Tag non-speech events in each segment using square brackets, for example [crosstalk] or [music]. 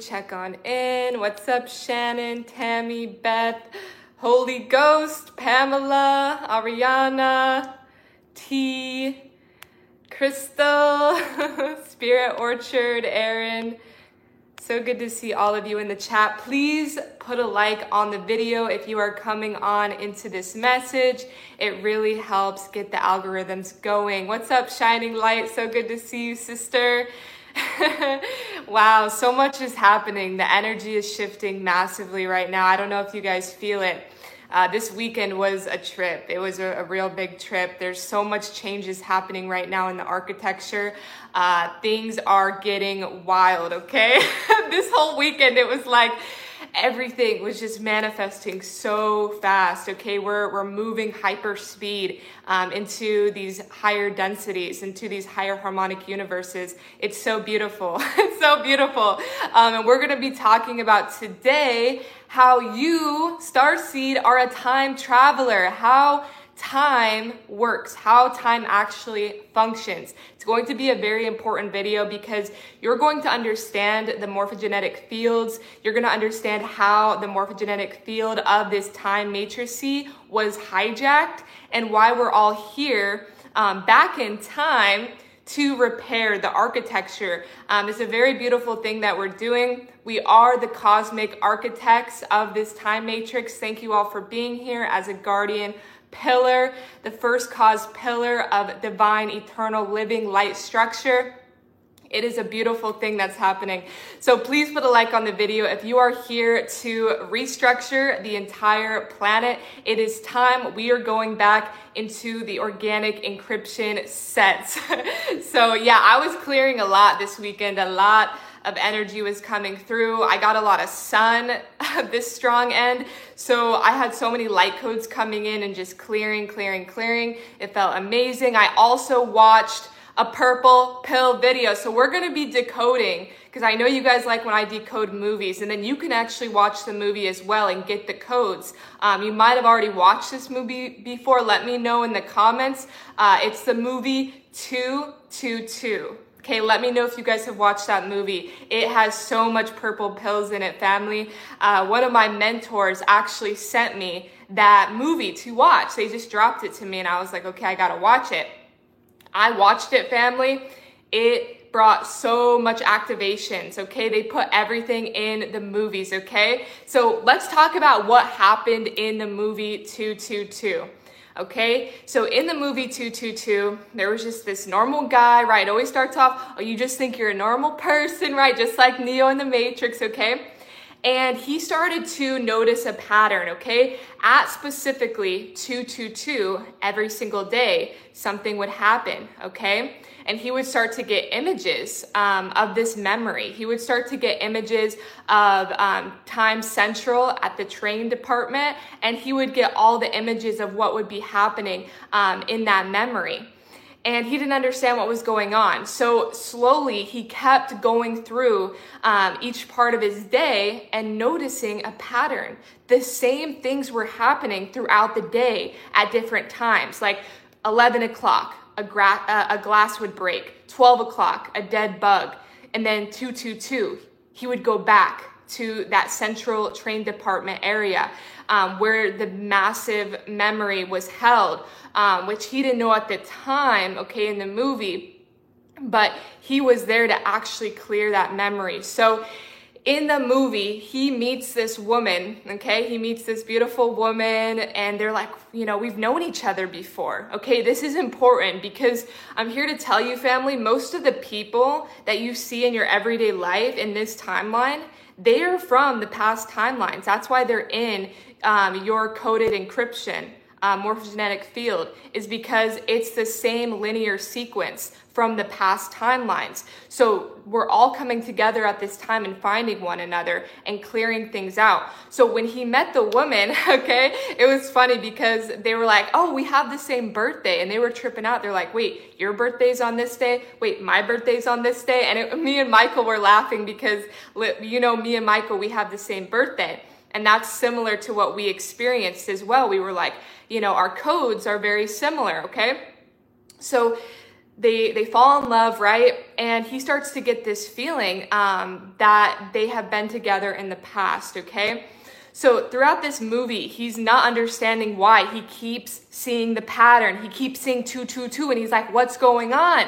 check on in. What's up, Shannon, Tammy, Beth, Holy Ghost, Pamela, Ariana, T, Crystal, [laughs] Spirit Orchard, Aaron. So good to see all of you in the chat. Please put a like on the video if you are coming on into this message. It really helps get the algorithms going. What's up, Shining Light? So good to see you, sister. [laughs] wow, so much is happening. The energy is shifting massively right now. I don't know if you guys feel it. Uh, this weekend was a trip. It was a, a, real big trip. There's so much changes happening right now in the architecture. Uh, things are getting wild, okay? [laughs] this whole weekend, it was like, everything was just manifesting so fast. Okay, we're, we're moving hyper speed um, into these higher densities, into these higher harmonic universes. It's so beautiful. [laughs] it's so beautiful. Um, and we're going to be talking about today how you, Starseed, are a time traveler. How time works, how time actually functions. It's going to be a very important video because you're going to understand the morphogenetic fields. You're going to understand how the morphogenetic field of this time matrix was hijacked and why we're all here um, back in time to repair the architecture. Um, it's a very beautiful thing that we're doing. We are the cosmic architects of this time matrix. Thank you all for being here as a guardian pillar, the first cause pillar of divine, eternal, living light structure. It is a beautiful thing that's happening. So please put a like on the video. If you are here to restructure the entire planet, it is time we are going back into the organic encryption sets. [laughs] so yeah, I was clearing a lot this weekend, a lot of energy was coming through. I got a lot of sun this strong end. So I had so many light codes coming in and just clearing, clearing, clearing. It felt amazing. I also watched a purple pill video. So we're going to be decoding because I know you guys like when I decode movies and then you can actually watch the movie as well and get the codes. Um, you might have already watched this movie before. Let me know in the comments. Uh, it's the movie 222. Okay, let me know if you guys have watched that movie. It has so much purple pills in it, family. Uh, one of my mentors actually sent me that movie to watch. They just dropped it to me, and I was like, okay, I gotta watch it. I watched it, family. It brought so much activations, okay? They put everything in the movies, okay? So let's talk about what happened in the movie 222. Okay, so in the movie 222, there was just this normal guy, right? It always starts off, oh, you just think you're a normal person, right? Just like Neo in the Matrix, okay? And he started to notice a pattern, okay? At specifically 222, every single day, something would happen, okay? And he would start to get images um, of this memory. He would start to get images of um, Time Central at the train department, and he would get all the images of what would be happening um, in that memory. And he didn't understand what was going on. So slowly he kept going through um, each part of his day and noticing a pattern. The same things were happening throughout the day at different times, like 11 o'clock, a, gra- uh, a glass would break. 12 o'clock, a dead bug. And then 222, he would go back to that central train department area um, where the massive memory was held, um, which he didn't know at the time, okay, in the movie, but he was there to actually clear that memory. So in the movie, he meets this woman, okay? He meets this beautiful woman, and they're like, you know, we've known each other before, okay? This is important because I'm here to tell you, family, most of the people that you see in your everyday life in this timeline, they are from the past timelines. That's why they're in um, your coded encryption uh, morphogenetic field is because it's the same linear sequence from the past timelines. So we're all coming together at this time and finding one another and clearing things out. So when he met the woman, [laughs] okay, it was funny because they were like, oh, we have the same birthday. And they were tripping out. They're like, wait, your birthday's on this day? Wait, my birthday's on this day? And it, [laughs] me and Michael were laughing because, you know, me and Michael, we have the same birthday. And that's similar to what we experienced as well. We were like, you know, our codes are very similar, okay? So they they fall in love, right? And he starts to get this feeling um, that they have been together in the past. Okay. So throughout this movie, he's not understanding why he keeps seeing the pattern. He keeps seeing two, two, two, and he's like, "What's going on?"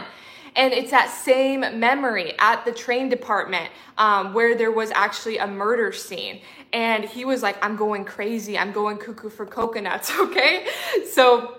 And it's that same memory at the train department um, where there was actually a murder scene. And he was like, I'm going crazy. I'm going cuckoo for coconuts. [laughs] Okay. So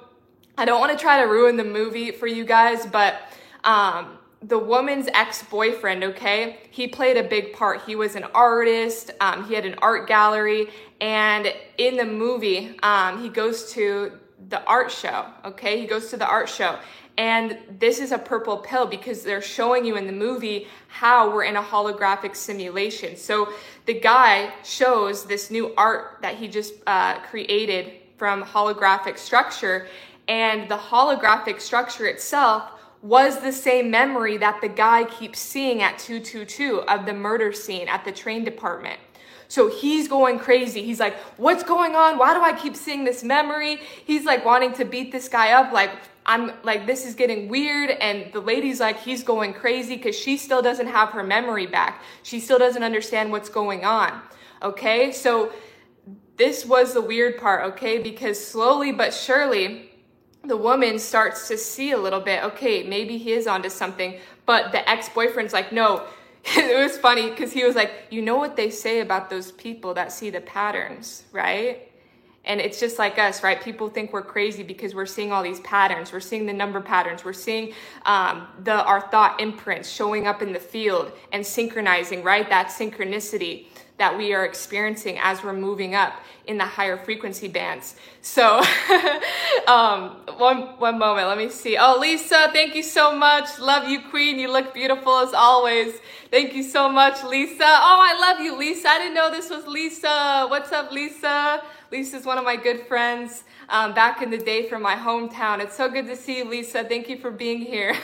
I don't want to try to ruin the movie for you guys, but um, the woman's ex-boyfriend okay he played a big part he was an artist um, he had an art gallery and in the movie um, he goes to the art show okay he goes to the art show and this is a purple pill because they're showing you in the movie how we're in a holographic simulation. So the guy shows this new art that he just uh, created from holographic structure, and the holographic structure itself was the same memory that the guy keeps seeing at 222 of the murder scene at the train department. So he's going crazy. He's like, What's going on? Why do I keep seeing this memory? He's like wanting to beat this guy up, like, I'm like, this is getting weird. And the lady's like, he's going crazy because she still doesn't have her memory back. She still doesn't understand what's going on. Okay. So this was the weird part. Okay. Because slowly but surely, the woman starts to see a little bit, okay, maybe he is onto something. But the ex boyfriend's like, no. [laughs] it was funny because he was like, you know what they say about those people that see the patterns, right? And it's just like us, right? People think we're crazy because we're seeing all these patterns. We're seeing the number patterns. We're seeing um, the our thought imprints showing up in the field and synchronizing, right? That synchronicity that we are experiencing as we're moving up in the higher frequency bands. So, [laughs] um, one one moment, let me see. Oh, Lisa, thank you so much. Love you, Queen. You look beautiful as always. Thank you so much, Lisa. Oh, I love you, Lisa. I didn't know this was Lisa. What's up, Lisa? Lisa's one of my good friends um, back in the day from my hometown. It's so good to see you, Lisa. Thank you for being here.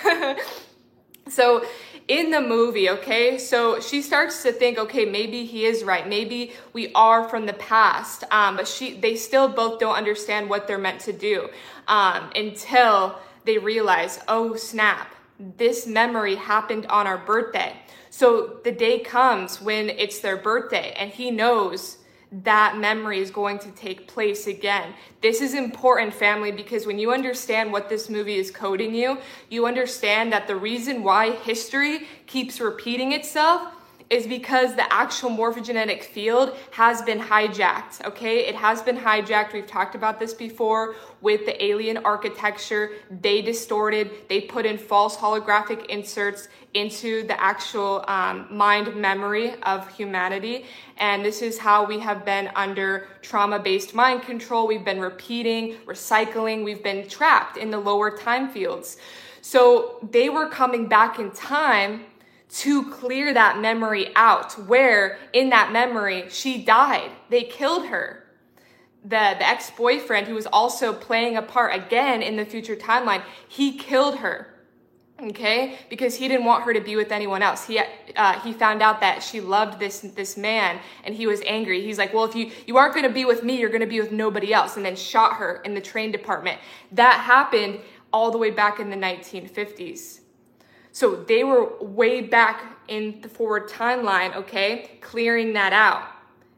[laughs] so, in the movie, okay, so she starts to think, okay, maybe he is right. Maybe we are from the past, um, but she, they still both don't understand what they're meant to do um, until they realize, oh snap, this memory happened on our birthday. So the day comes when it's their birthday, and he knows that memory is going to take place again. This is important, family, because when you understand what this movie is coding you, you understand that the reason why history keeps repeating itself is because the actual morphogenetic field has been hijacked, okay? It has been hijacked. We've talked about this before with the alien architecture. They distorted, they put in false holographic inserts into the actual um, mind memory of humanity. And this is how we have been under trauma based mind control. We've been repeating, recycling, we've been trapped in the lower time fields. So they were coming back in time to clear that memory out where in that memory she died. They killed her. The, the ex-boyfriend who was also playing a part again in the future timeline he killed her okay? Because he didn't want her to be with anyone else. He uh, he found out that she loved this this man and he was angry. He's like well if you you aren't going to be with me you're going to be with nobody else and then shot her in the train department. That happened all the way back in the 1950s so they were way back in the forward timeline, okay, clearing that out.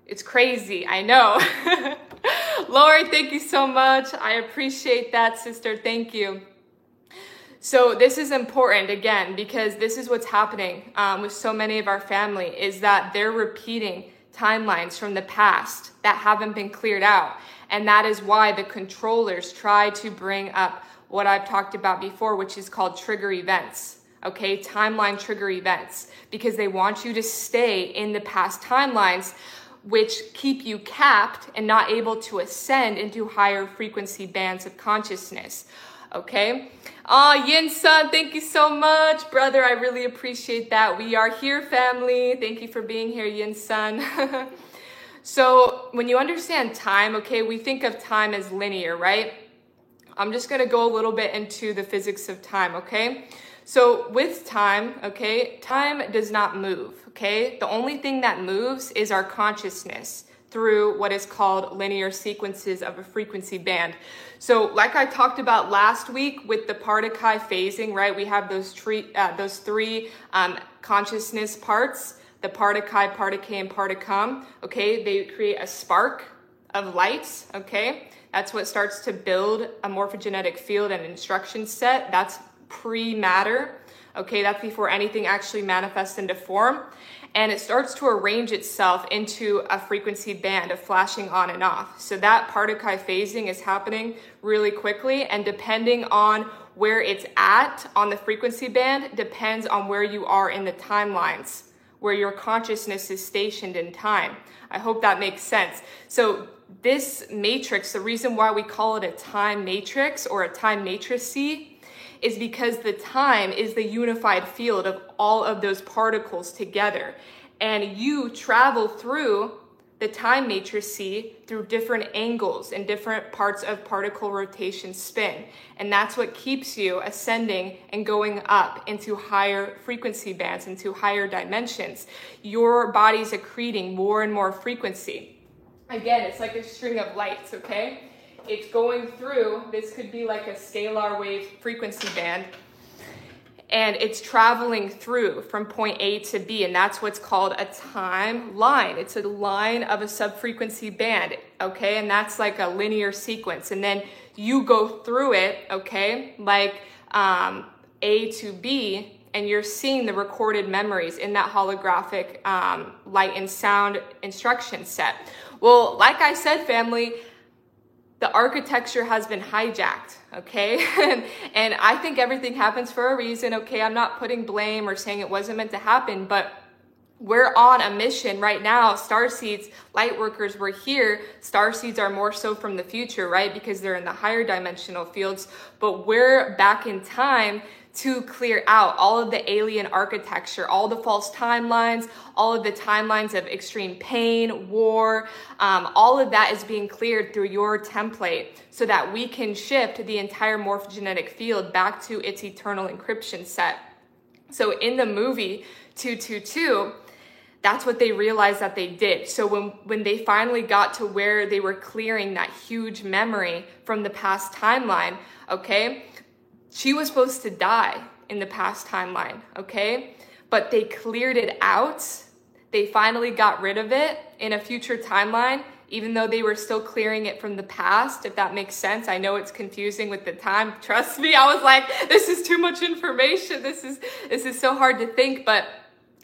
It's crazy, I know. [laughs] Lori, thank you so much. I appreciate that, sister. Thank you. So this is important again because this is what's happening um, with so many of our family is that they're repeating timelines from the past that haven't been cleared out, and that is why the controllers try to bring up what I've talked about before, which is called trigger events okay? Timeline trigger events because they want you to stay in the past timelines which keep you capped and not able to ascend into higher frequency bands of consciousness. Okay? Ah, oh, Yin Sun, thank you so much, brother. I really appreciate that. We are here, family. Thank you for being here, Yin Sun. [laughs] so, when you understand time, okay, we think of time as linear, right? I'm just gonna go a little bit into the physics of time, okay? So with time, okay, time does not move, okay? The only thing that moves is our consciousness. through what is called linear sequences of a frequency band. So, like I talked about last week with the Partiki phasing, right? We have those three, uh, those three um, consciousness parts: the Partiki, Partika, and Particum. Okay, they create a spark of light. Okay, that's what starts to build a morphogenetic field and instruction set. That's pre-matter. Okay, that's before anything actually manifests into form and it starts to arrange itself into a frequency band of flashing on and off. So that Partiki phasing is happening really quickly, and depending on where it's at on the frequency band depends on where you are in the timelines, where your consciousness is stationed in time. I hope that makes sense. So this matrix, the reason why we call it a time matrix or a time matrice is because the time is the unified field of all of those particles together. And you travel through the time matrix through different angles and different parts of particle rotation spin. And that's what keeps you ascending and going up into higher frequency bands, into higher dimensions. Your body's accreting more and more frequency. Again, it's like a string of lights, okay? It's going through, this could be like a scalar wave frequency band, and it's traveling through from point A to B, and that's what's called a time line. It's a line of a subfrequency band, okay? And that's like a linear sequence. And then you go through it, okay, like um, A to B, and you're seeing the recorded memories in that holographic um, light and sound instruction set. Well, like I said, family, the architecture has been hijacked, okay? [laughs] and, and I think everything happens for a reason, okay? I'm not putting blame or saying it wasn't meant to happen, but we're on a mission right now. Star seeds, light workers, we're here. Star seeds are more so from the future, right? Because they're in the higher dimensional fields. But we're back in time to clear out all of the alien architecture, all the false timelines, all of the timelines of extreme pain, war, um, all of that is being cleared through your template so that we can shift the entire morphogenetic field back to its eternal encryption set. So in the movie 222, that's what they realized that they did. So when, when they finally got to where they were clearing that huge memory from the past timeline, okay, she was supposed to die in the past timeline, okay? But they cleared it out. They finally got rid of it in a future timeline, even though they were still clearing it from the past, if that makes sense. I know it's confusing with the time. [laughs] Trust me, I was like, this is too much information. This is this is so hard to think, but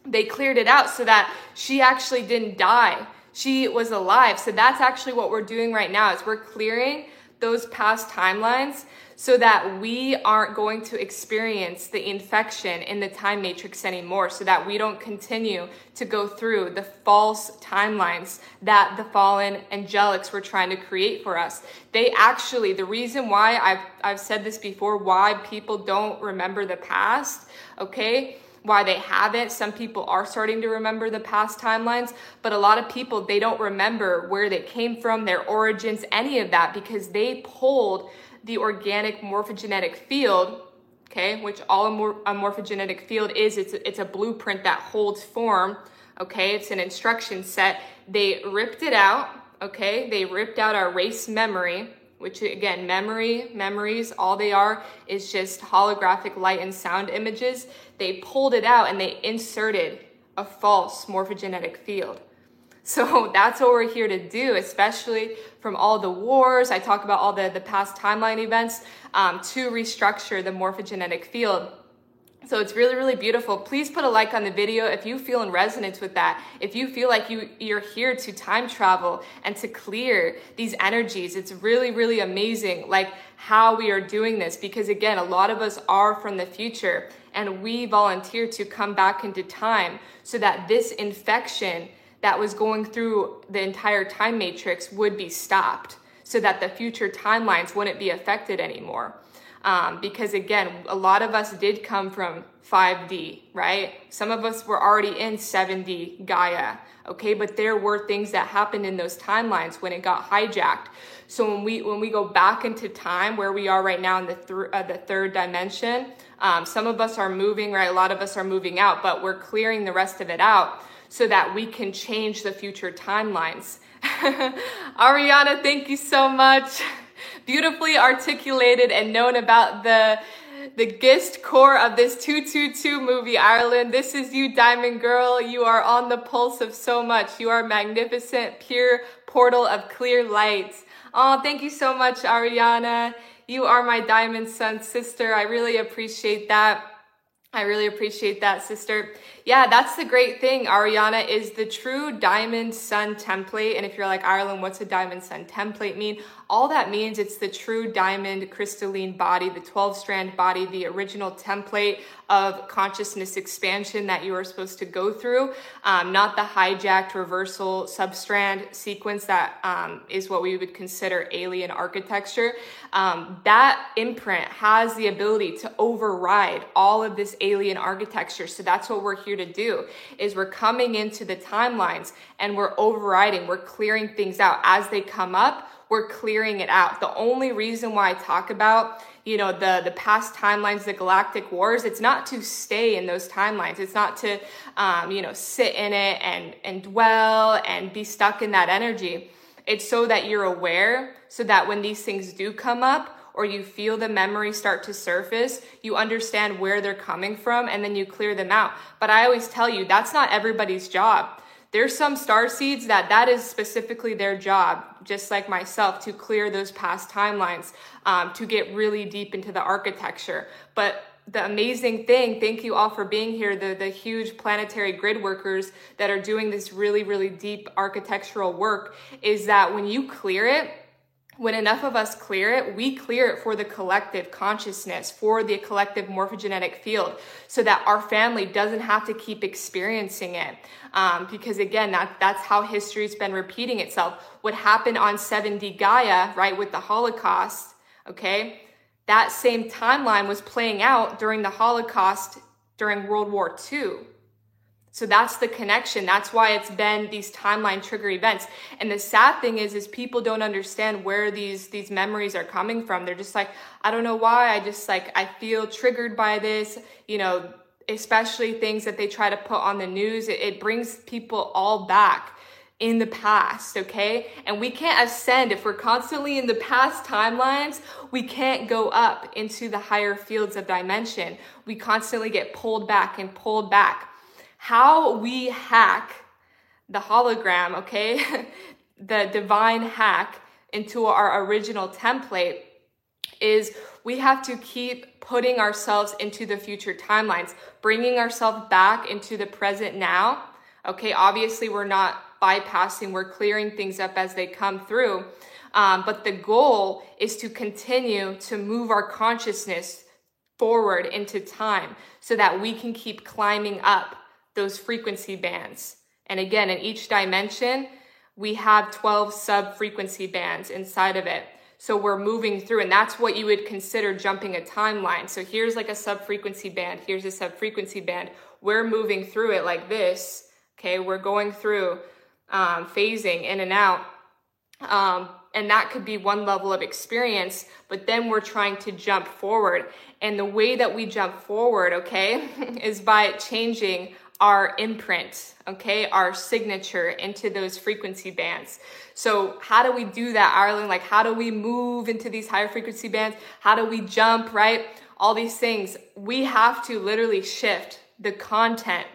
they cleared it out so that she actually didn't die. She was alive. So that's actually what we're doing right now is we're clearing those past timelines so that we aren't going to experience the infection in the time matrix anymore, so that we don't continue to go through the false timelines that the fallen angelics were trying to create for us. They actually, the reason why I've, I've said this before, why people don't remember the past, okay? why they haven't. Some people are starting to remember the past timelines, but a lot of people, they don't remember where they came from, their origins, any of that, because they pulled the organic morphogenetic field, okay, which all a, mor- a morphogenetic field is, it's a, it's a blueprint that holds form, okay, it's an instruction set. They ripped it out, okay, they ripped out our race memory, which again, memory, memories, all they are is just holographic light and sound images. They pulled it out and they inserted a false morphogenetic field. So [laughs] that's what we're here to do, especially from all the wars. I talk about all the, the past timeline events um, to restructure the morphogenetic field. So it's really, really beautiful. Please put a like on the video if you feel in resonance with that. If you feel like you, you're here to time travel and to clear these energies, it's really, really amazing like how we are doing this because again, a lot of us are from the future and we volunteer to come back into time so that this infection that was going through the entire time matrix would be stopped so that the future timelines wouldn't be affected anymore. Um, because again, a lot of us did come from 5D, right? Some of us were already in 7D Gaia, okay? But there were things that happened in those timelines when it got hijacked. So when we when we go back into time, where we are right now in the th- uh, the third dimension, um, some of us are moving, right? A lot of us are moving out, but we're clearing the rest of it out so that we can change the future timelines. [laughs] Ariana, thank you so much. Beautifully articulated and known about the the gist core of this 222 movie, Ireland. This is you, Diamond Girl. You are on the pulse of so much. You are magnificent, pure portal of clear light. Oh, thank you so much, Ariana. You are my diamond sun sister. I really appreciate that. I really appreciate that, sister. Yeah, that's the great thing, Ariana, is the true diamond sun template. And if you're like, Ireland, what's a diamond sun template mean? All that means it's the true diamond crystalline body, the 12 strand body, the original template of consciousness expansion that you are supposed to go through, um, not the hijacked reversal substrand sequence that um, is what we would consider alien architecture. Um, that imprint has the ability to override all of this alien architecture. So that's what we're here to do is we're coming into the timelines and we're overriding, we're clearing things out as they come up we're clearing it out. The only reason why I talk about, you know, the, the past timelines, the galactic wars, it's not to stay in those timelines. It's not to, um, you know, sit in it and, and dwell and be stuck in that energy. It's so that you're aware, so that when these things do come up, or you feel the memory start to surface, you understand where they're coming from and then you clear them out. But I always tell you, that's not everybody's job. There's some star seeds that that is specifically their job, just like myself, to clear those past timelines, um, to get really deep into the architecture. But the amazing thing, thank you all for being here, the, the huge planetary grid workers that are doing this really, really deep architectural work, is that when you clear it, when enough of us clear it, we clear it for the collective consciousness, for the collective morphogenetic field, so that our family doesn't have to keep experiencing it. Um, because again, that, that's how history's been repeating itself. What happened on 7D Gaia, right, with the Holocaust, okay, that same timeline was playing out during the Holocaust during World War II. So that's the connection. That's why it's been these timeline trigger events. And the sad thing is, is people don't understand where these these memories are coming from. They're just like, I don't know why. I just like I feel triggered by this. You know, especially things that they try to put on the news. It, it brings people all back in the past, okay? And we can't ascend if we're constantly in the past timelines. We can't go up into the higher fields of dimension. We constantly get pulled back and pulled back how we hack the hologram, okay, [laughs] the divine hack into our original template is we have to keep putting ourselves into the future timelines, bringing ourselves back into the present now. Okay, obviously, we're not bypassing, we're clearing things up as they come through. Um, but the goal is to continue to move our consciousness forward into time so that we can keep climbing up those frequency bands. And again, in each dimension, we have 12 sub frequency bands inside of it. So we're moving through, and that's what you would consider jumping a timeline. So here's like a sub frequency band, here's a sub frequency band. We're moving through it like this. Okay, we're going through um, phasing in and out. Um, and that could be one level of experience, but then we're trying to jump forward. And the way that we jump forward, okay, [laughs] is by changing our imprint, okay, our signature into those frequency bands. So, how do we do that, Ireland? Like, how do we move into these higher frequency bands? How do we jump, right? All these things. We have to literally shift the content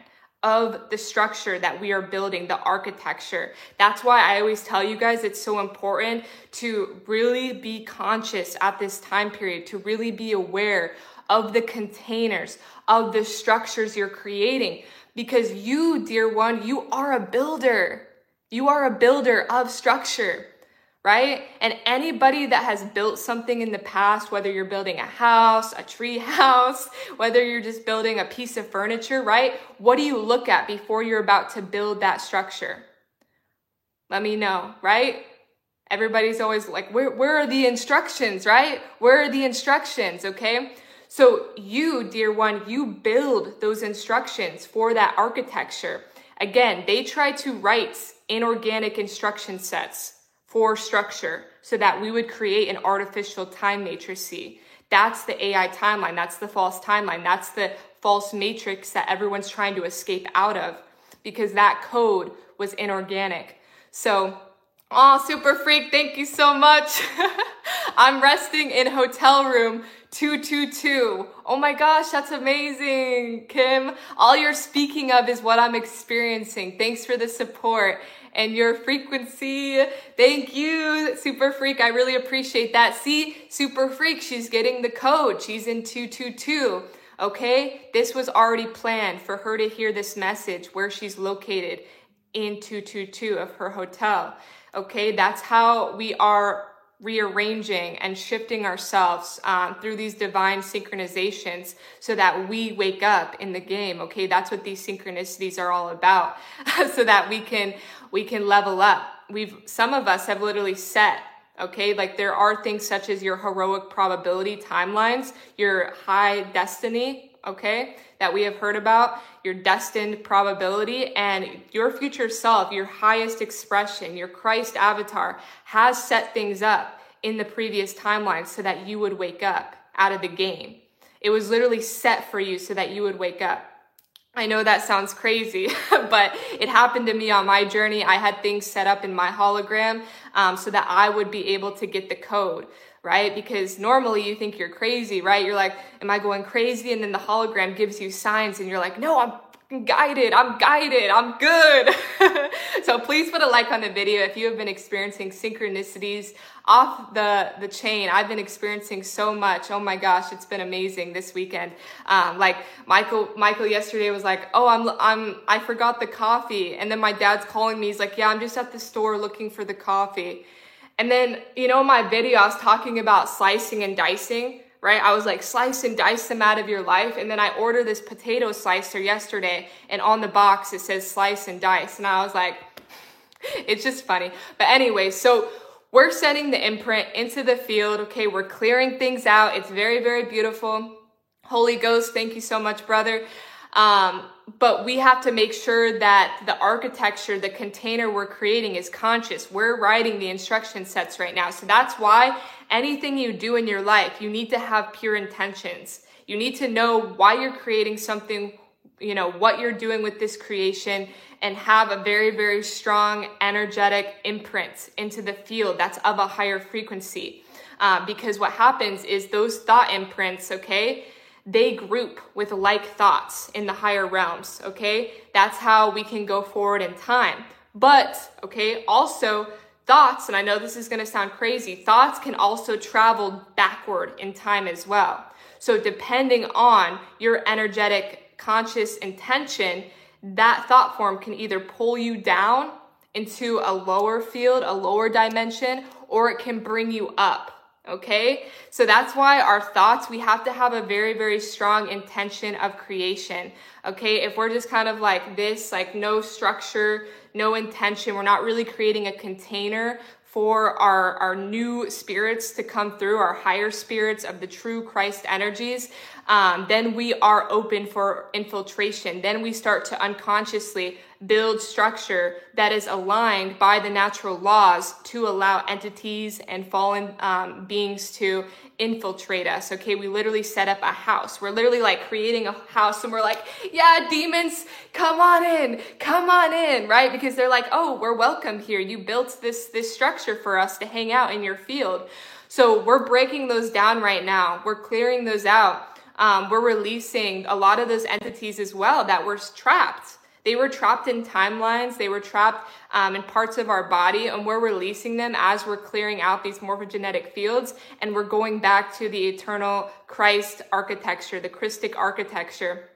of the structure that we are building, the architecture. That's why I always tell you guys it's so important to really be conscious at this time period, to really be aware of the containers, of the structures you're creating because you, dear one, you are a builder. You are a builder of structure, right? And anybody that has built something in the past, whether you're building a house, a tree [laughs] house, whether you're just building a piece of furniture, right? What do you look at before you're about to build that structure? Let me know, right? Everybody's always like, where, where are the instructions, right? Where are the instructions, okay? So you, dear one, you build those instructions for that architecture. Again, they try to write inorganic instruction sets for structure so that we would create an artificial time matrix. That's the AI timeline. That's the false timeline. That's the false matrix that everyone's trying to escape out of because that code was inorganic. So Oh, super freak, thank you so much. [laughs] I'm resting in hotel room 222. Oh my gosh, that's amazing, Kim. All you're speaking of is what I'm experiencing. Thanks for the support and your frequency. Thank you, Super Freak. I really appreciate that. See, Super Freak, she's getting the code. She's in 222. Okay, this was already planned for her to hear this message where she's located in 222 of her hotel. Okay, that's how we are rearranging and shifting ourselves um, through these divine synchronizations so that we wake up in the game okay? That's what these synchronicities are all about. [laughs] So that we can we can level up. We've some of us have literally set okay? Like there are things such as your heroic probability timelines your high destiny okay, that we have heard about, your destined probability, and your future self, your highest expression, your Christ avatar, has set things up in the previous timeline so that you would wake up out of the game. It was literally set for you so that you would wake up. I know that sounds crazy, [laughs] but it happened to me on my journey. I had things set up in my hologram um, so that I would be able to get the code right? Because normally you think you're crazy, right? You're like, am I going crazy? And then the hologram gives you signs and you're like, no, I'm guided, I'm guided, I'm good. [laughs] so please put a like on the video if you have been experiencing synchronicities off the, the chain. I've been experiencing so much. Oh my gosh, it's been amazing this weekend. Um, like Michael, Michael yesterday was like, oh, I'm, I'm, I forgot the coffee. And then my dad's calling me. He's like, yeah, I'm just at the store looking for the coffee. And then, you know, my video, I was talking about slicing and dicing, right? I was like, slice and dice them out of your life. And then I ordered this potato slicer yesterday, and on the box it says slice and dice. And I was like, [laughs] it's just funny. But anyway, so we're sending the imprint into the field. Okay, we're clearing things out. It's very, very beautiful. Holy Ghost, thank you so much, brother. Um, but we have to make sure that the architecture, the container we're creating is conscious. We're writing the instruction sets right now. So that's why anything you do in your life, you need to have pure intentions. You need to know why you're creating something, you know, what you're doing with this creation and have a very, very strong energetic imprint into the field that's of a higher frequency. Uh, because what happens is those thought imprints, okay, they group with like thoughts in the higher realms, okay? That's how we can go forward in time. But, okay, also thoughts, and I know this is gonna sound crazy, thoughts can also travel backward in time as well. So, depending on your energetic conscious intention, that thought form can either pull you down into a lower field, a lower dimension, or it can bring you up Okay, so that's why our thoughts, we have to have a very, very strong intention of creation. Okay, if we're just kind of like this, like no structure, no intention, we're not really creating a container for our, our new spirits to come through, our higher spirits of the true Christ energies, um, then we are open for infiltration. Then we start to unconsciously build structure that is aligned by the natural laws to allow entities and fallen um, beings to infiltrate us. Okay, we literally set up a house. We're literally like creating a house and we're like, yeah, demons, come on in, come on in, right? Because they're like, oh, we're welcome here. You built this this structure for us to hang out in your field. So we're breaking those down right now. We're clearing those out. Um, we're releasing a lot of those entities as well that were trapped they were trapped in timelines, they were trapped um, in parts of our body, and we're releasing them as we're clearing out these morphogenetic fields and we're going back to the eternal Christ architecture, the Christic architecture.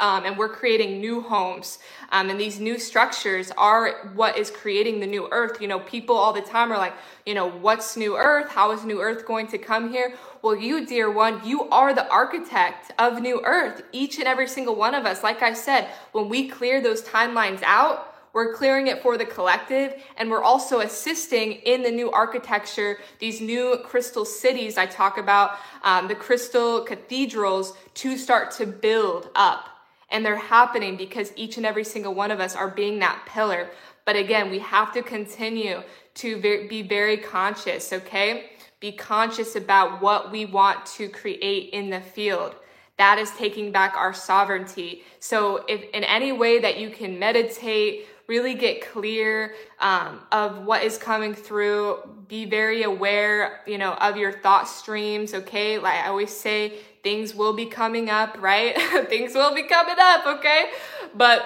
Um, and we're creating new homes. Um, and these new structures are what is creating the new earth. You know, people all the time are like, you know, what's new earth? How is new earth going to come here? Well, you, dear one, you are the architect of new earth. Each and every single one of us, like I said, when we clear those timelines out, we're clearing it for the collective, and we're also assisting in the new architecture, these new crystal cities I talk about, um, the crystal cathedrals to start to build up and they're happening because each and every single one of us are being that pillar. But again, we have to continue to be very conscious, okay? Be conscious about what we want to create in the field. That is taking back our sovereignty. So, if in any way that you can meditate, really get clear um, of what is coming through. Be very aware, you know, of your thought streams. Okay, like I always say, things will be coming up, right? [laughs] things will be coming up. Okay, but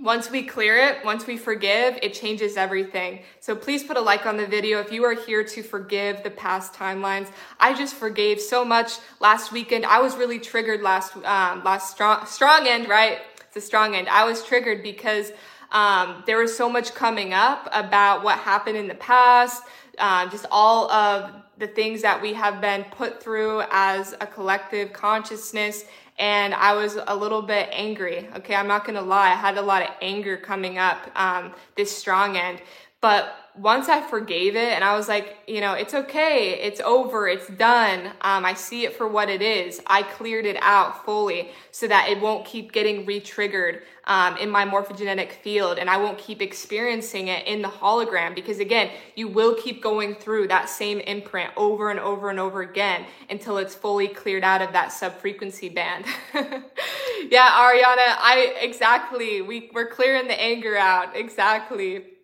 once we clear it, once we forgive, it changes everything. So please put a like on the video if you are here to forgive the past timelines. I just forgave so much last weekend. I was really triggered last um, last strong strong end, right? It's a strong end. I was triggered because um, there was so much coming up about what happened in the past, uh, just all of the things that we have been put through as a collective consciousness and I was a little bit angry. Okay, I'm not gonna lie, I had a lot of anger coming up um, this strong end. But once I forgave it and I was like, you know, it's okay, it's over, it's done. Um, I see it for what it is. I cleared it out fully so that it won't keep getting re-triggered um, in my morphogenetic field and I won't keep experiencing it in the hologram because again, you will keep going through that same imprint over and over and over again until it's fully cleared out of that subfrequency band. [laughs] yeah, Ariana, I exactly. We we're clearing the anger out. Exactly.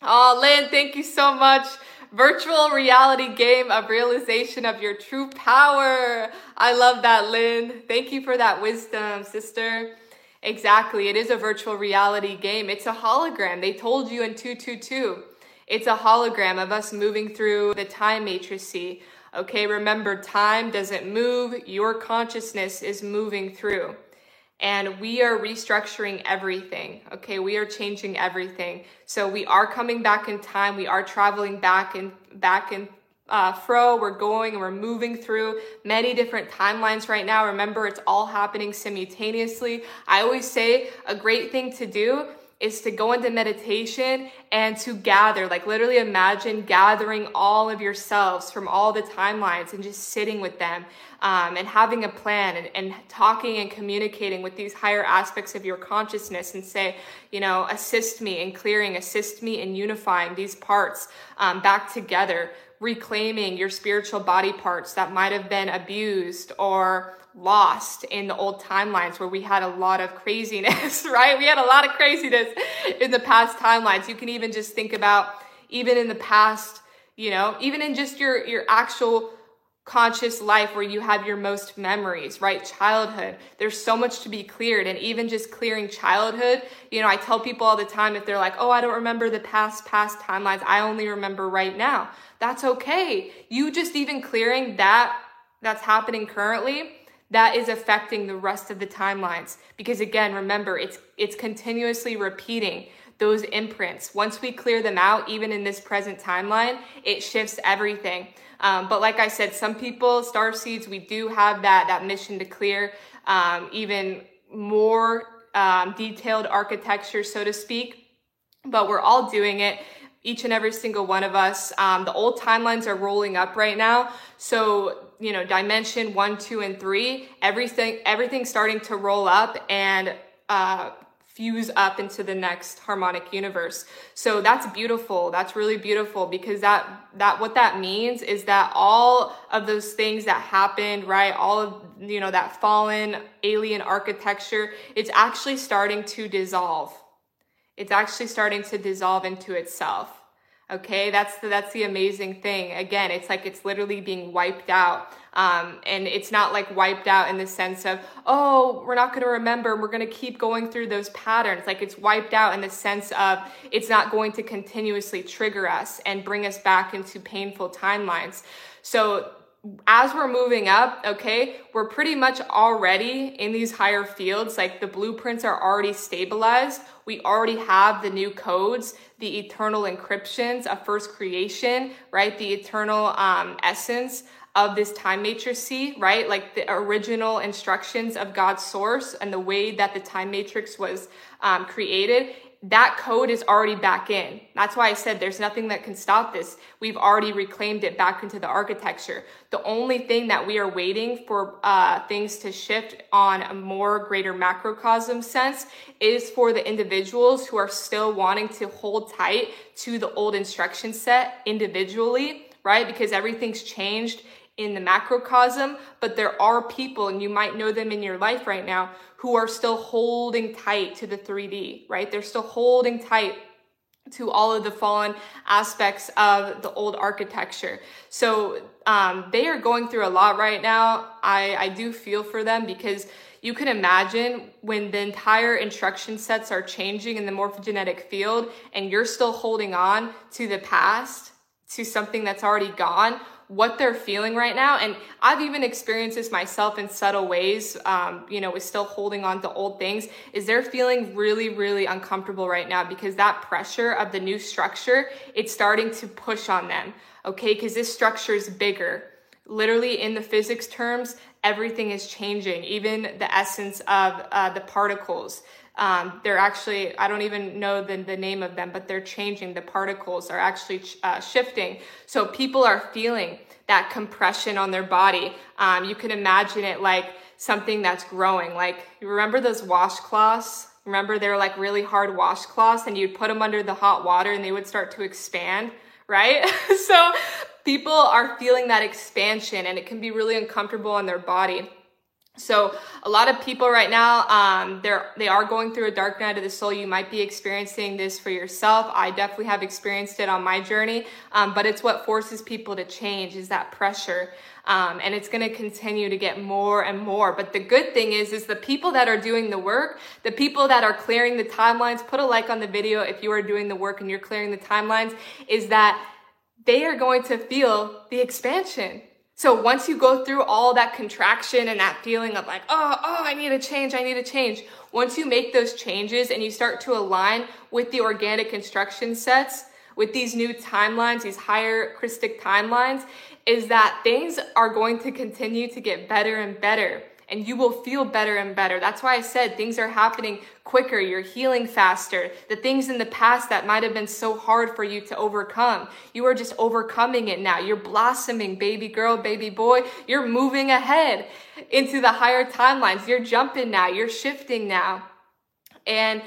Oh, Lynn, thank you so much. Virtual reality game of realization of your true power. I love that, Lynn. Thank you for that wisdom, sister. Exactly. It is a virtual reality game. It's a hologram. They told you in 222. It's a hologram of us moving through the time matrix. Okay, remember, time doesn't move, your consciousness is moving through and we are restructuring everything. Okay, we are changing everything. So we are coming back in time. We are traveling back and back and uh, fro. We're going and we're moving through many different timelines right now. Remember, it's all happening simultaneously. I always say a great thing to do is to go into meditation and to gather, like literally imagine gathering all of yourselves from all the timelines and just sitting with them um, and having a plan and, and talking and communicating with these higher aspects of your consciousness and say, you know, assist me in clearing, assist me in unifying these parts um, back together, reclaiming your spiritual body parts that might have been abused or lost in the old timelines where we had a lot of craziness, [laughs] right? We had a lot of craziness in the past timelines. You can even just think about even in the past, you know, even in just your your actual conscious life where you have your most memories, right? Childhood. There's so much to be cleared. And even just clearing childhood, you know, I tell people all the time if they're like, oh, I don't remember the past, past timelines, I only remember right now. That's okay. You just even clearing that that's happening currently that is affecting the rest of the timelines. Because again remember it's it's continuously repeating those imprints. Once we clear them out even in this present timeline it shifts everything. Um, but like i said some people star seeds we do have that that mission to clear um, even more um, detailed architecture so to speak. But we're all doing it each and every single one of us um, the old timelines are rolling up right now so you know, dimension one, two, and three, everything, everything's starting to roll up and uh, fuse up into the next harmonic universe. So that's beautiful. That's really beautiful because that that what that means is that all of those things that happened, right? All of you know that fallen alien architecture, it's actually starting to dissolve. It's actually starting to dissolve into itself. Okay, that's the, that's the amazing thing. Again, it's like it's literally being wiped out. Um, and it's not like wiped out in the sense of, oh, we're not going to remember. We're going to keep going through those patterns. Like it's wiped out in the sense of it's not going to continuously trigger us and bring us back into painful timelines. So as we're moving up, okay, we're pretty much already in these higher fields. Like the blueprints are already stabilized. We already have the new codes, the eternal encryptions of first creation, right? The eternal um, essence of this time matrix, right? Like the original instructions of God's source and the way that the time matrix was um, created that code is already back in. That's why I said there's nothing that can stop this. We've already reclaimed it back into the architecture. The only thing that we are waiting for uh, things to shift on a more greater macrocosm sense is for the individuals who are still wanting to hold tight to the old instruction set individually, right? Because everything's changed in the macrocosm, but there are people, and you might know them in your life right now, who are still holding tight to the 3D, right? They're still holding tight to all of the fallen aspects of the old architecture. So um, they are going through a lot right now. I, I do feel for them because you can imagine when the entire instruction sets are changing in the morphogenetic field and you're still holding on to the past, to something that's already gone, what they're feeling right now. And I've even experienced this myself in subtle ways, um, you know, with still holding on to old things, is they're feeling really, really uncomfortable right now because that pressure of the new structure, it's starting to push on them, okay? Because this structure is bigger. Literally, in the physics terms, everything is changing, even the essence of uh, the particles. Um, they're actually, I don't even know the, the name of them, but they're changing. The particles are actually uh, shifting. So people are feeling that compression on their body. Um, you can imagine it like something that's growing. Like, you remember those washcloths? Remember they were like really hard washcloths and you'd put them under the hot water and they would start to expand, right? [laughs] so people are feeling that expansion and it can be really uncomfortable on their body. So a lot of people right now, um, they're they are going through a dark night of the soul. You might be experiencing this for yourself. I definitely have experienced it on my journey, um, but it's what forces people to change is that pressure, um, and it's going to continue to get more and more. But the good thing is, is the people that are doing the work, the people that are clearing the timelines. Put a like on the video if you are doing the work and you're clearing the timelines. Is that they are going to feel the expansion so once you go through all that contraction and that feeling of like, oh, oh, I need a change, I need a change. Once you make those changes and you start to align with the organic instruction sets, with these new timelines, these higher Christic timelines, is that things are going to continue to get better and better and you will feel better and better. That's why I said things are happening quicker, you're healing faster. The things in the past that might have been so hard for you to overcome, you are just overcoming it now. You're blossoming, baby girl, baby boy. You're moving ahead into the higher timelines. You're jumping now, you're shifting now. And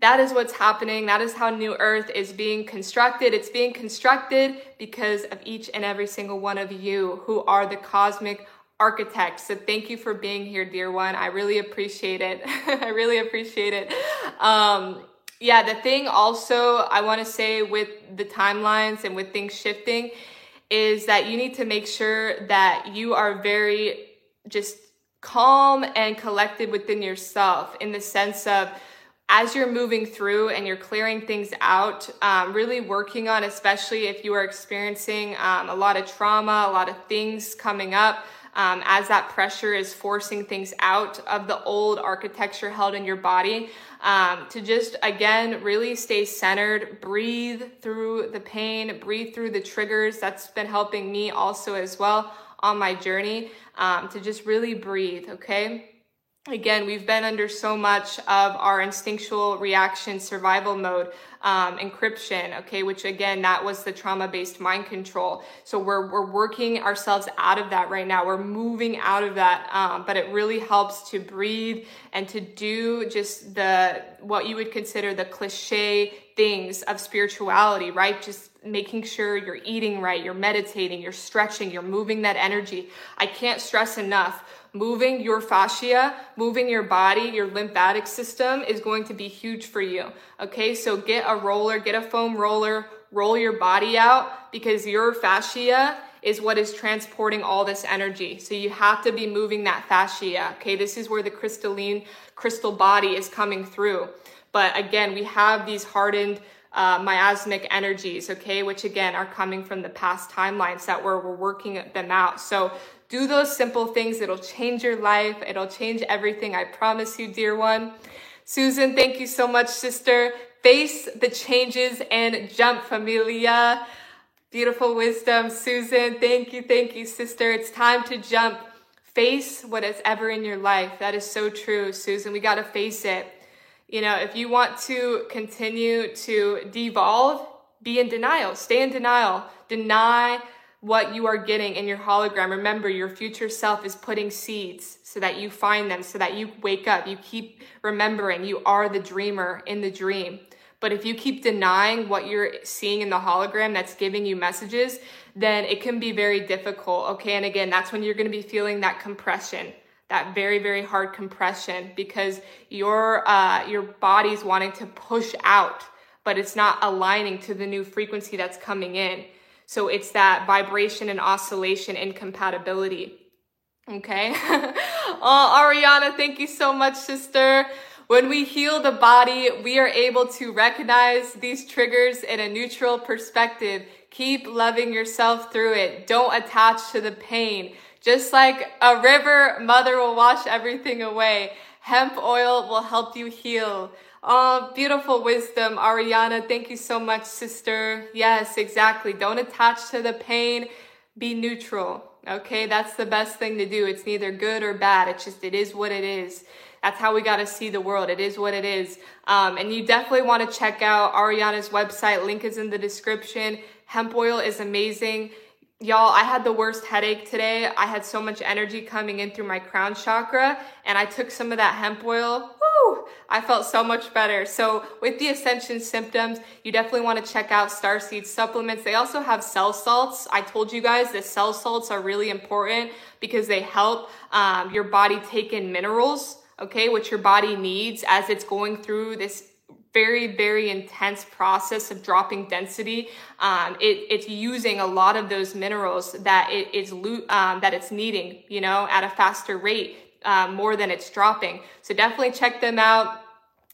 that is what's happening. That is how New Earth is being constructed. It's being constructed because of each and every single one of you who are the cosmic architect. So thank you for being here, dear one. I really appreciate it. [laughs] I really appreciate it. Um, yeah, the thing also I want to say with the timelines and with things shifting is that you need to make sure that you are very just calm and collected within yourself in the sense of as you're moving through and you're clearing things out, um, really working on, especially if you are experiencing um, a lot of trauma, a lot of things coming up, um, as that pressure is forcing things out of the old architecture held in your body. Um, to just again really stay centered, breathe through the pain, breathe through the triggers. That's been helping me also as well on my journey um, to just really breathe, okay? again, we've been under so much of our instinctual reaction survival mode, um, encryption, okay, which again, that was the trauma based mind control. So we're, we're working ourselves out of that right now. We're moving out of that. Um, but it really helps to breathe and to do just the, what you would consider the cliche things of spirituality, right? Just making sure you're eating right, you're meditating, you're stretching, you're moving that energy. I can't stress enough moving your fascia, moving your body, your lymphatic system is going to be huge for you. Okay, so get a roller, get a foam roller, roll your body out because your fascia is what is transporting all this energy. So you have to be moving that fascia. Okay, this is where the crystalline crystal body is coming through. But again, we have these hardened uh, miasmic energies, okay, which again are coming from the past timelines that we're, we're working them out. So do those simple things. It'll change your life. It'll change everything. I promise you, dear one. Susan, thank you so much, sister. Face the changes and jump, familia. Beautiful wisdom. Susan, thank you, thank you, sister. It's time to jump. Face what is ever in your life. That is so true, Susan. We got to face it. You know, if you want to continue to devolve, be in denial. Stay in denial. Deny what you are getting in your hologram. Remember, your future self is putting seeds so that you find them, so that you wake up. You keep remembering you are the dreamer in the dream. But if you keep denying what you're seeing in the hologram that's giving you messages, then it can be very difficult. Okay. And again, that's when you're going to be feeling that compression that very very hard compression because your uh, your body's wanting to push out but it's not aligning to the new frequency that's coming in so it's that vibration and oscillation incompatibility okay? Oh [laughs] ariana thank you so much sister. When we heal the body we are able to recognize these triggers in a neutral perspective. Keep loving yourself through it. Don't attach to the pain. Just like a river, mother will wash everything away. Hemp oil will help you heal. Oh, beautiful wisdom, Ariana. Thank you so much, sister. Yes, exactly. Don't attach to the pain. Be neutral. Okay, that's the best thing to do. It's neither good or bad. It's just, it is what it is. That's how we got to see the world. It is what it is. Um, and you definitely want to check out Ariana's website. Link is in the description. Hemp oil is amazing. Y'all, I had the worst headache today. I had so much energy coming in through my crown chakra, and I took some of that hemp oil. I felt so much better. So, with the ascension symptoms, you definitely want to check out Starseed supplements. They also have cell salts. I told you guys that cell salts are really important because they help um, your body take in minerals, okay, which your body needs as it's going through this very, very intense process of dropping density. Um, it, it's using a lot of those minerals that it is um, that it's needing, you know, at a faster rate, um, more than it's dropping. So definitely check them out.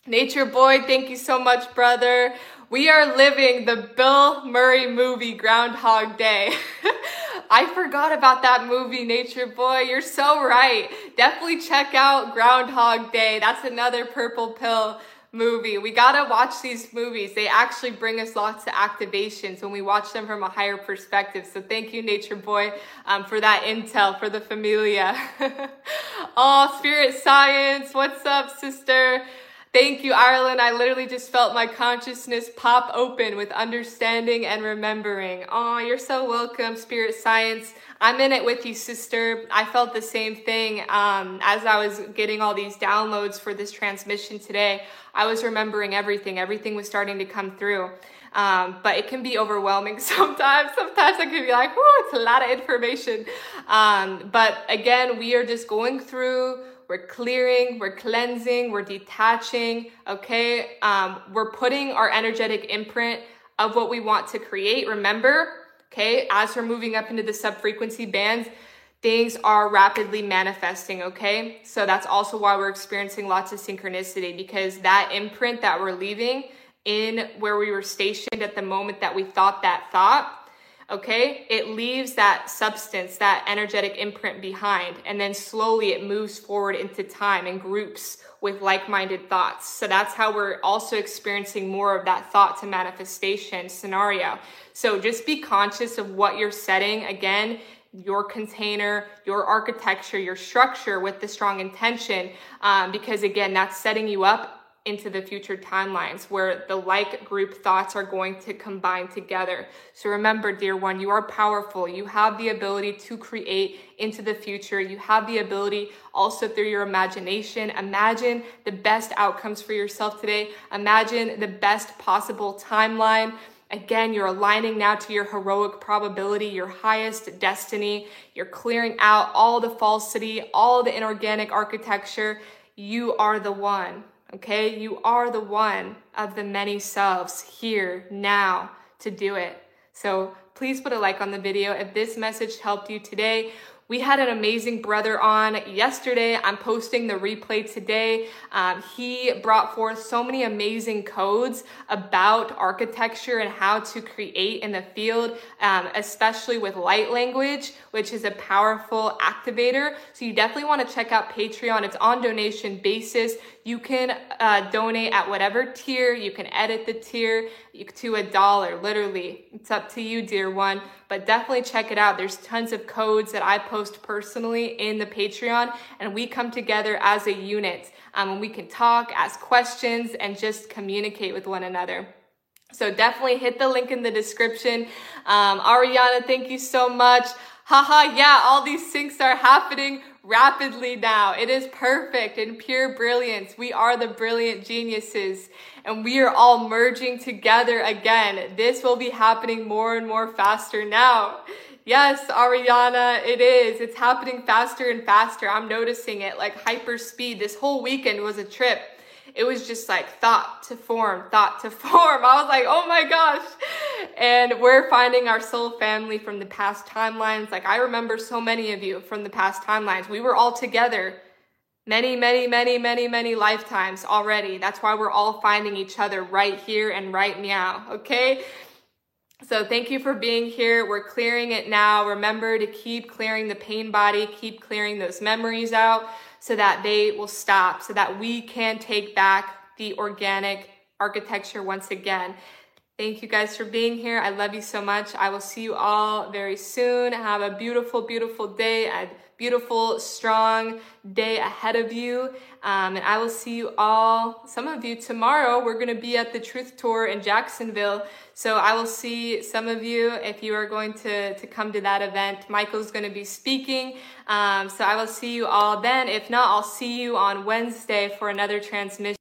Nature Boy, thank you so much, brother. We are living the Bill Murray movie Groundhog Day. [laughs] I forgot about that movie, Nature Boy. You're so right. Definitely check out Groundhog Day. That's another purple pill movie. We gotta watch these movies. They actually bring us lots of activations when we watch them from a higher perspective. So thank you, Nature Boy, um, for that intel for the familia. [laughs] oh, Spirit Science, what's up, sister? Thank you, Ireland. I literally just felt my consciousness pop open with understanding and remembering. Oh, you're so welcome, Spirit Science. I'm in it with you, sister. I felt the same thing um, as I was getting all these downloads for this transmission today. I was remembering everything, everything was starting to come through. Um, but it can be overwhelming [laughs] sometimes. Sometimes I can be like, whoa, it's a lot of information. Um, but again, we are just going through, we're clearing, we're cleansing, we're detaching, okay? Um, we're putting our energetic imprint of what we want to create. Remember, okay, as we're moving up into the subfrequency bands, things are rapidly manifesting, okay? So that's also why we're experiencing lots of synchronicity because that imprint that we're leaving in where we were stationed at the moment that we thought that thought, okay, it leaves that substance, that energetic imprint behind, and then slowly it moves forward into time in groups with like minded thoughts. So that's how we're also experiencing more of that thought to manifestation scenario. So just be conscious of what you're setting. Again, your container, your architecture, your structure with the strong intention, um, because again, that's setting you up into the future timelines where the like group thoughts are going to combine together. So remember, dear one, you are powerful. You have the ability to create into the future. You have the ability also through your imagination. Imagine the best outcomes for yourself today. Imagine the best possible timeline. Again, you're aligning now to your heroic probability, your highest destiny. You're clearing out all the falsity, all the inorganic architecture. You are the one, okay? You are the one of the many selves here now to do it. So please put a like on the video if this message helped you today. We had an amazing brother on yesterday. I'm posting the replay today. Um, he brought forth so many amazing codes about architecture and how to create in the field, um, especially with light language, which is a powerful activator. So you definitely want to check out Patreon. It's on donation basis. You can uh, donate at whatever tier. You can edit the tier to a dollar, literally. It's up to you, dear one. But definitely check it out. There's tons of codes that I post personally in the Patreon, and we come together as a unit. Um, and we can talk, ask questions, and just communicate with one another. So definitely hit the link in the description. Um, Ariana, thank you so much. Haha, yeah, all these syncs are happening rapidly now. It is perfect and pure brilliance. We are the brilliant geniuses and we are all merging together again. This will be happening more and more faster now. Yes, Ariana, it is. It's happening faster and faster. I'm noticing it like hyper speed. This whole weekend was a trip. It was just like thought to form, thought to [laughs] form. I was like, oh my gosh. And we're finding our soul family from the past timelines. Like I remember so many of you from the past timelines. We were all together many, many, many, many, many lifetimes already. That's why we're all finding each other right here and right now. Okay. So thank you for being here. We're clearing it now. Remember to keep clearing the pain body, keep clearing those memories out so that they will stop, so that we can take back the organic architecture once again. Thank you guys for being here. I love you so much. I will see you all very soon. Have a beautiful, beautiful day, a beautiful, strong day ahead of you. Um, and I will see you all, some of you tomorrow. We're going to be at the Truth Tour in Jacksonville. So I will see some of you if you are going to, to come to that event. Michael's going to be speaking. Um, so I will see you all then. If not, I'll see you on Wednesday for another transmission.